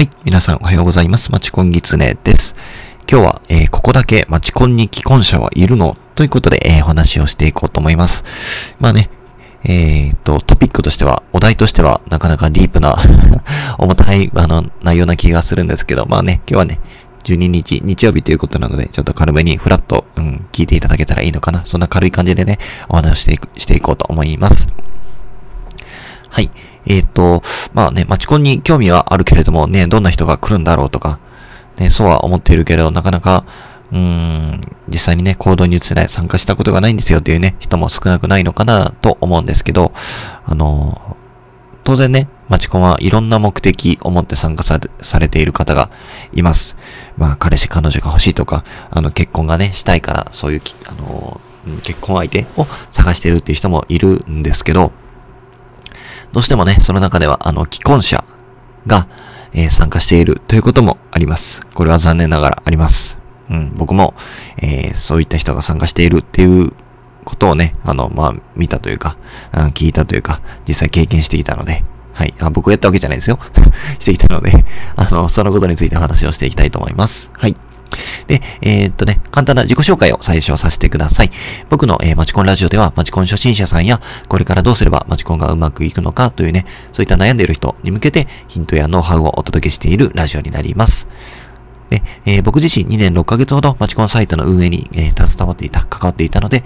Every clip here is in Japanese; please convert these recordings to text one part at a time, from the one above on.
はい。皆さんおはようございます。マチコンギツネです。今日は、えー、ここだけマチコンに既婚者はいるの？ということで、えー、お話をしていこうと思います。まあね、えー、と、トピックとしては、お題としては、なかなかディープな 重たい、あの、内容な気がするんですけど、まあね、今日はね、12日、日曜日ということなので、ちょっと軽めにフラット、うん、聞いていただけたらいいのかな。そんな軽い感じでね、お話をしていく、していこうと思います。はい。えっ、ー、と、まあね、マチコンに興味はあるけれどもね、どんな人が来るんだろうとか、ね、そうは思っているけれど、なかなか、うん、実際にね、行動に移せない、参加したことがないんですよっていうね、人も少なくないのかなと思うんですけど、あの、当然ね、マチコンはいろんな目的を持って参加さされている方がいます。まあ、彼氏、彼女が欲しいとか、あの、結婚がね、したいから、そういう、あの、結婚相手を探してるっていう人もいるんですけど、どうしてもね、その中では、あの、既婚者が、えー、参加しているということもあります。これは残念ながらあります。うん、僕も、えー、そういった人が参加しているっていうことをね、あの、まあ、見たというか、うん、聞いたというか、実際経験していたので、はい。あ僕やったわけじゃないですよ。していたので、あの、そのことについて話をしていきたいと思います。はい。で、えー、っとね、簡単な自己紹介を最初させてください。僕の、えー、マチコンラジオでは、マチコン初心者さんや、これからどうすればマチコンがうまくいくのかというね、そういった悩んでいる人に向けて、ヒントやノウハウをお届けしているラジオになります。で、えー、僕自身2年6ヶ月ほどマチコンサイトの運営に、えー、携わっていた、関わっていたので、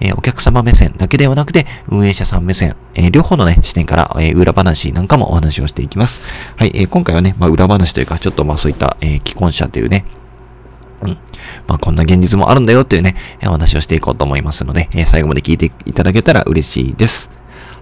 えー、お客様目線だけではなくて、運営者さん目線、え両方のね、視点から、え裏話なんかもお話をしていきます。はい、え今回はね、まあ、裏話というか、ちょっとまあそういった、え既婚者というね、うん。まあ、こんな現実もあるんだよっていうね、お話をしていこうと思いますので、えー、最後まで聞いていただけたら嬉しいです。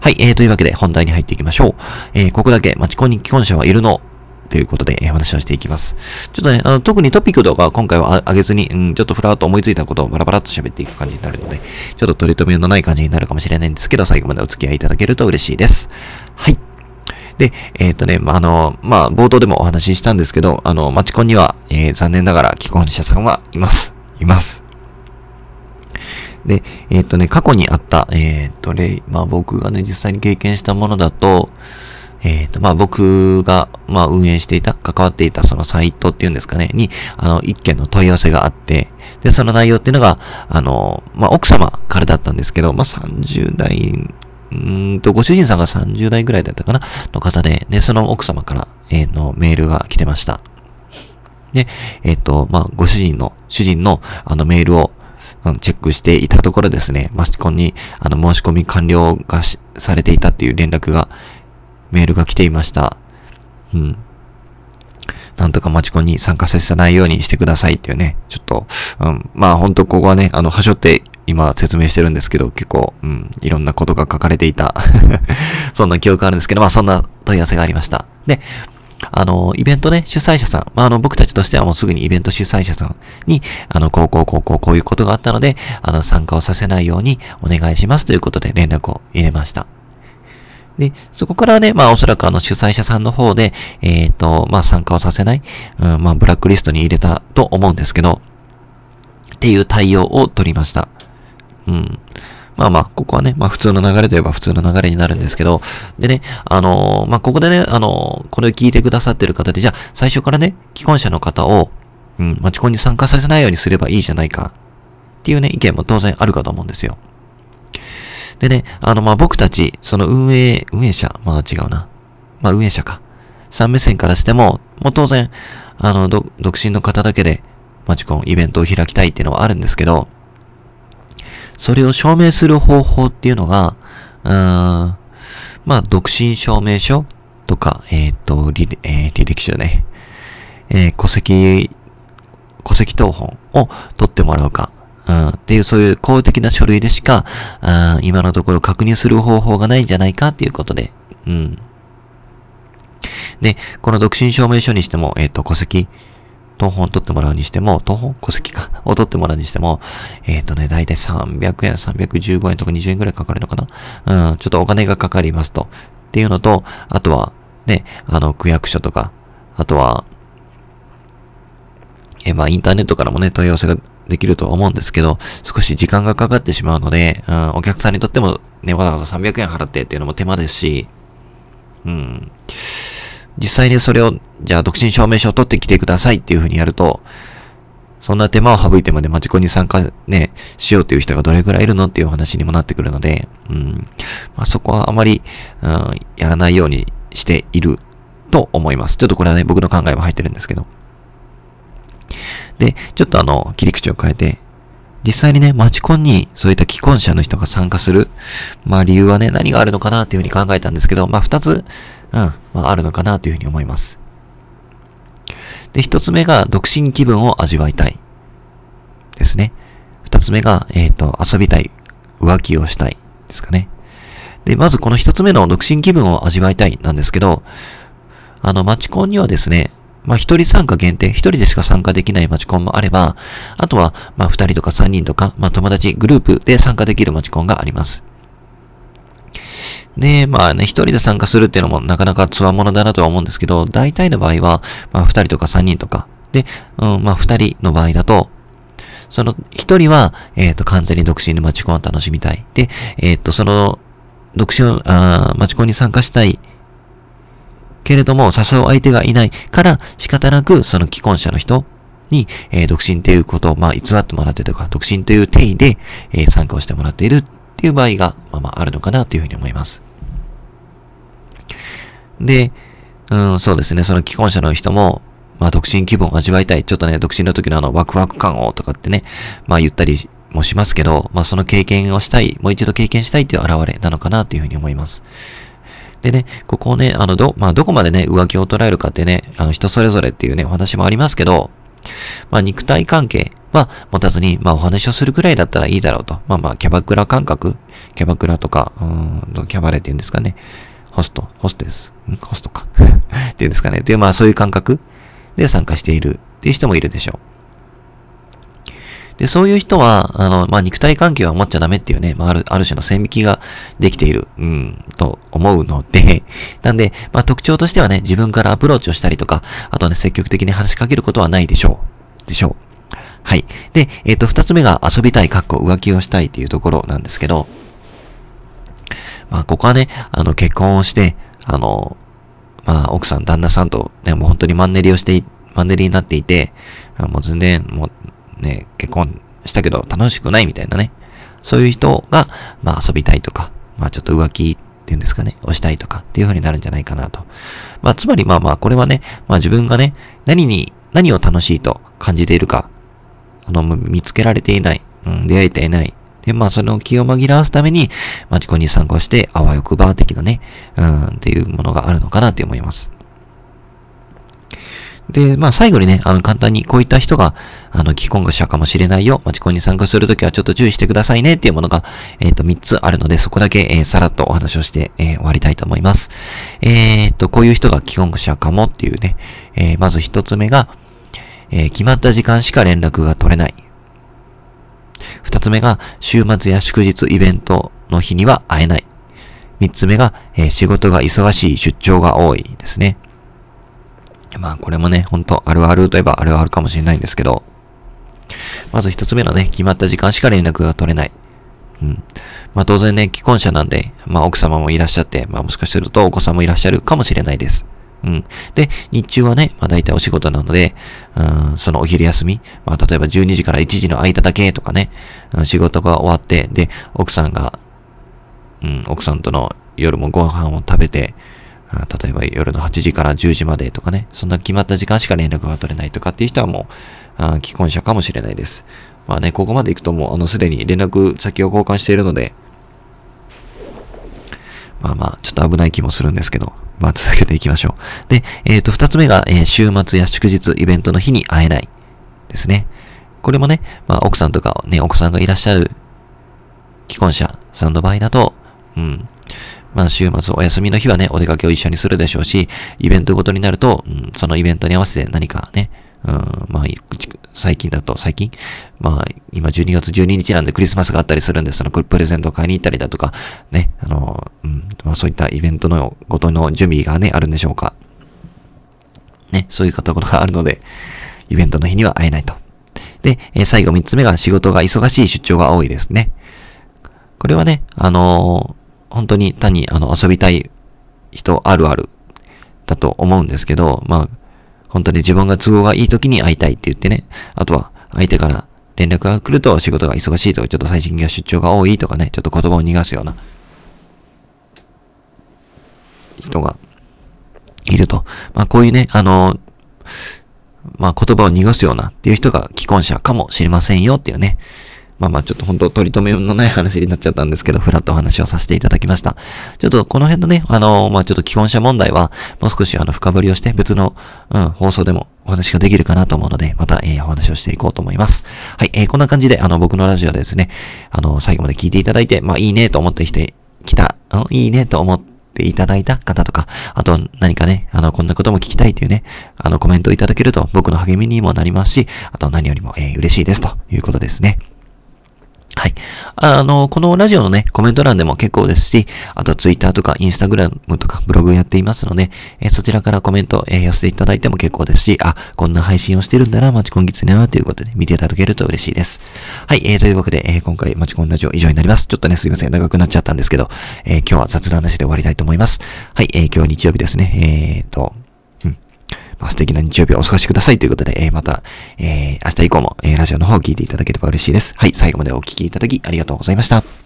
はい、えー、というわけで本題に入っていきましょう。えー、ここだけマチコンに既婚者はいるのということで、え、お話をしていきます。ちょっとね、あの、特にトピックとか今回は上げずに、うん、ちょっとふらっと思いついたことをバラバラっと喋っていく感じになるので、ちょっと取り留めのない感じになるかもしれないんですけど、最後までお付き合いいただけると嬉しいです。はい。で、えっ、ー、とね、まあ、あの、まあ、冒頭でもお話ししたんですけど、あの、マチコンには、えー、残念ながら既婚者さんはいます。います。で、えっ、ー、とね、過去にあった、えっ、と、例、まあ僕がね、実際に経験したものだと、えっ、と、まあ僕が、まあ運営していた、関わっていたそのサイトっていうんですかね、に、あの、一件の問い合わせがあって、で、その内容っていうのが、あの、まあ奥様からだったんですけど、まあ30代うんと、ご主人さんが30代ぐらいだったかな？の方で、で、その奥様から、えー、の、メールが来てました。で、えっ、ー、と、まあ、ご主人の、主人の、あの、メールを、チェックしていたところですね、マシコンに、あの、申し込み完了がされていたっていう連絡が、メールが来ていました。うん。なんとかマチコンに参加させないようにしてくださいっていうね、ちょっと、うん、まあ本当ここはね、あの、はしょって今説明してるんですけど、結構、うん、いろんなことが書かれていた そんな記憶があるんですけど、まあそんな問い合わせがありました。で、あの、イベントね、主催者さん、まあ、あの、僕たちとしてはもうすぐにイベント主催者さんに、あの、こうこうこうこうこういうことがあったので、あの、参加をさせないようにお願いしますということで連絡を入れました。で、そこからね、まあおそらくあの主催者さんの方で、えっ、ー、と、まあ参加をさせない、うん、まあブラックリストに入れたと思うんですけど、っていう対応を取りました。うん。まあまあ、ここはね、まあ普通の流れといえば普通の流れになるんですけど、でね、あのー、まあここでね、あのー、これを聞いてくださってる方で、じゃあ最初からね、既婚者の方を、うん、マチコンに参加させないようにすればいいじゃないか、っていうね、意見も当然あるかと思うんですよ。でね、あの、まあ僕たち、その運営、運営者、まあ違うな。まあ運営者か。3目線からしても、もう当然、あの、独身の方だけで、マチコンイベントを開きたいっていうのはあるんですけど、それを証明する方法っていうのが、うーん、まあ、独身証明書とか、えっ、ー、と、履、えー、履歴書ね、えー、戸籍、戸籍謄本を取ってもらうか、っていうそういう公的な書類でしか、今のところ確認する方法がないんじゃないかっていうことで、うん。で、この独身証明書にしても、えっ、ー、と、戸籍、東本取ってもらうにしても、東本戸籍か、を取ってもらうにしても、えっ、ー、とね、だいたい300円、315円とか20円くらいかかるのかなうん、ちょっとお金がかかりますと。っていうのと、あとは、ね、あの、区役所とか、あとは、えまあ、インターネットからもね、問い合わせができるとは思うんですけど、少し時間がかかってしまうので、うん、お客さんにとってもね、わざわざ300円払ってっていうのも手間ですし、うん。実際にそれを、じゃあ独身証明書を取ってきてくださいっていうふうにやると、そんな手間を省いてまでマチコンに参加ね、しようという人がどれくらいいるのっていう話にもなってくるので、うん。まあ、そこはあまり、うん、やらないようにしていると思います。ちょっとこれはね、僕の考えも入ってるんですけど。で、ちょっとあの、切り口を変えて、実際にね、マチコンにそういった既婚者の人が参加する、まあ理由はね、何があるのかなっていうふうに考えたんですけど、まあ二つ、うん、まああるのかなというふうに思います。で、一つ目が独身気分を味わいたい。ですね。二つ目が、えっ、ー、と、遊びたい。浮気をしたい。ですかね。で、まずこの一つ目の独身気分を味わいたいなんですけど、あの、マチコンにはですね、まあ、一人参加限定、一人でしか参加できないマチコンもあれば、あとは、まあ、二人とか三人とか、まあ、友達、グループで参加できるマチコンがあります。で、まあね、一人で参加するっていうのもなかなかつわものだなとは思うんですけど、大体の場合は、まあ二人とか三人とか。で、うん、まあ二人の場合だと、その一人は、えっ、ー、と、完全に独身でマチコンを楽しみたい。で、えっ、ー、と、その、独身を、あマチコンに参加したい。けれども、誘う相手がいないから仕方なく、その既婚者の人に、えー、独身っていうことを、まあ、偽ってもらってとか、独身という定義で、えー、参加をしてもらっているっていう場合が、まあまあ、あるのかなというふうに思います。で、うん、そうですね、その既婚者の人も、まあ、独身気分を味わいたい。ちょっとね、独身の時のあの、ワクワク感をとかってね、まあ言ったりもしますけど、まあその経験をしたい、もう一度経験したいという現れなのかなというふうに思います。でね、ここをね、あの、ど、まあどこまでね、浮気を捉えるかってね、あの、人それぞれっていうね、お話もありますけど、まあ肉体関係は持たずに、まあお話をするくらいだったらいいだろうと。まあまあ、キャバクラ感覚キャバクラとか、うん、キャバレーって言うんですかね。ホスト、ホステス、んホストか。っていうんですかね。で、まあそういう感覚で参加しているっていう人もいるでしょう。で、そういう人は、あの、まあ、肉体関係は持っちゃダメっていうね、まあ、ある、ある種の線引きができている、うん、と思うので、なんで、まあ、特徴としてはね、自分からアプローチをしたりとか、あとね、積極的に話しかけることはないでしょう。でしょう。はい。で、えっ、ー、と、二つ目が遊びたい、かっこ浮気をしたいっていうところなんですけど、まあ、ここはね、あの、結婚をして、あの、まあ、奥さん、旦那さんと、ね、もう本当にマンネリをして、マンネリになっていて、もう全然、もう、ね、結婚したけど楽しくないみたいなね。そういう人が、まあ遊びたいとか、まあちょっと浮気っていうんですかね、をしたいとかっていう風になるんじゃないかなと。まあつまりまあまあこれはね、まあ自分がね、何に、何を楽しいと感じているか、あの、見つけられていない、うん、出会えていないで、まあ、その気を紛らわすために、マチコンに参加して、あわよくば的なね、うん、っていうものがあるのかなって思います。で、まあ最後にね、あの簡単にこういった人が、あの、既婚者かもしれないよ。マチコンに参加するときはちょっと注意してくださいねっていうものが、えっ、ー、と、3つあるので、そこだけ、えー、さらっとお話をして、えー、終わりたいと思います。えっと、こういう人が既婚者かもっていうね、えまず1つ目が、え決まった時間しか連絡が取れない。二つ目が、週末や祝日、イベントの日には会えない。三つ目が、えー、仕事が忙しい、出張が多いですね。まあ、これもね、ほんと、あるあるといえばあるあるかもしれないんですけど、まず一つ目のね、決まった時間しか連絡が取れない。うん。まあ当然ね、既婚者なんで、まあ奥様もいらっしゃって、まあもしかするとお子さんもいらっしゃるかもしれないです。うん。で、日中はね、まあ大体お仕事なので、うん、そのお昼休み、まあ例えば12時から1時の間だけとかね、うん、仕事が終わって、で、奥さんが、うん、奥さんとの夜もご飯を食べて、例えば夜の8時から10時までとかね、そんな決まった時間しか連絡が取れないとかっていう人はもう、あ既婚者かもしれないです。まあね、ここまで行くともう、あの、すでに連絡先を交換しているので、まあまあ、ちょっと危ない気もするんですけど、まあ続けていきましょう。で、えっ、ー、と、二つ目が、えー、週末や祝日、イベントの日に会えない。ですね。これもね、まあ奥さんとかね、お子さんがいらっしゃる既婚者さんの場合だと、うん。まあ週末お休みの日はね、お出かけを一緒にするでしょうし、イベントごとになると、うん、そのイベントに合わせて何かね、うん、まあ、最近だと、最近？まあ、今12月12日なんでクリスマスがあったりするんで、そのプレゼントを買いに行ったりだとか、ね、あの、うん、まあそういったイベントのごとの準備がね、あるんでしょうか。ね、そういうところがあるので、イベントの日には会えないと。で、えー、最後3つ目が仕事が忙しい出張が多いですね。これはね、あのー、本当に単にあの遊びたい人あるあるだと思うんですけど、まあ、本当に自分が都合がいい時に会いたいって言ってね、あとは相手から連絡が来ると仕事が忙しいとか、ちょっと最近は出張が多いとかね、ちょっと言葉を逃がすような人がいると。まあこういうね、あの、まあ言葉を濁すようなっていう人が既婚者かもしれませんよっていうね。まあまあちょっと本当取り留めのない話になっちゃったんですけど、フラットお話をさせていただきました。ちょっとこの辺のね、あの、まあちょっと既婚者問題は、もう少しあの深掘りをして別の、うん、放送でもお話ができるかなと思うので、また、えー、お話をしていこうと思います。はい、えー、こんな感じで、あの、僕のラジオでですね、あの、最後まで聞いていただいて、まあいいねと思ってきて、きた、いいねと思って、ていただいた方とか、あと何かね、あの、こんなことも聞きたいというね、あの、コメントをいただけると僕の励みにもなりますし、あと何よりも、えー、嬉しいですということですね。はい。あの、このラジオのね、コメント欄でも結構ですし、あとツイッターとかインスタグラムとかブログやっていますので、え、そちらからコメント、えー、寄せていただいても結構ですし、あ、こんな配信をしてるんだな、マチコンギツネは、ということで見ていただけると嬉しいです。はい。えー、というわけで、え、今回マチコンラジオ以上になります。ちょっとね、すいません。長くなっちゃったんですけど、え、今日は雑談なしで終わりたいと思います。はい。え、今日は日曜日ですね。えーと、まあ、素敵な日曜日をお過ごしくださいということで、えー、また、えー、明日以降も、えー、ラジオの方を聞いていただければ嬉しいです。はい、最後までお聴きいただきありがとうございました。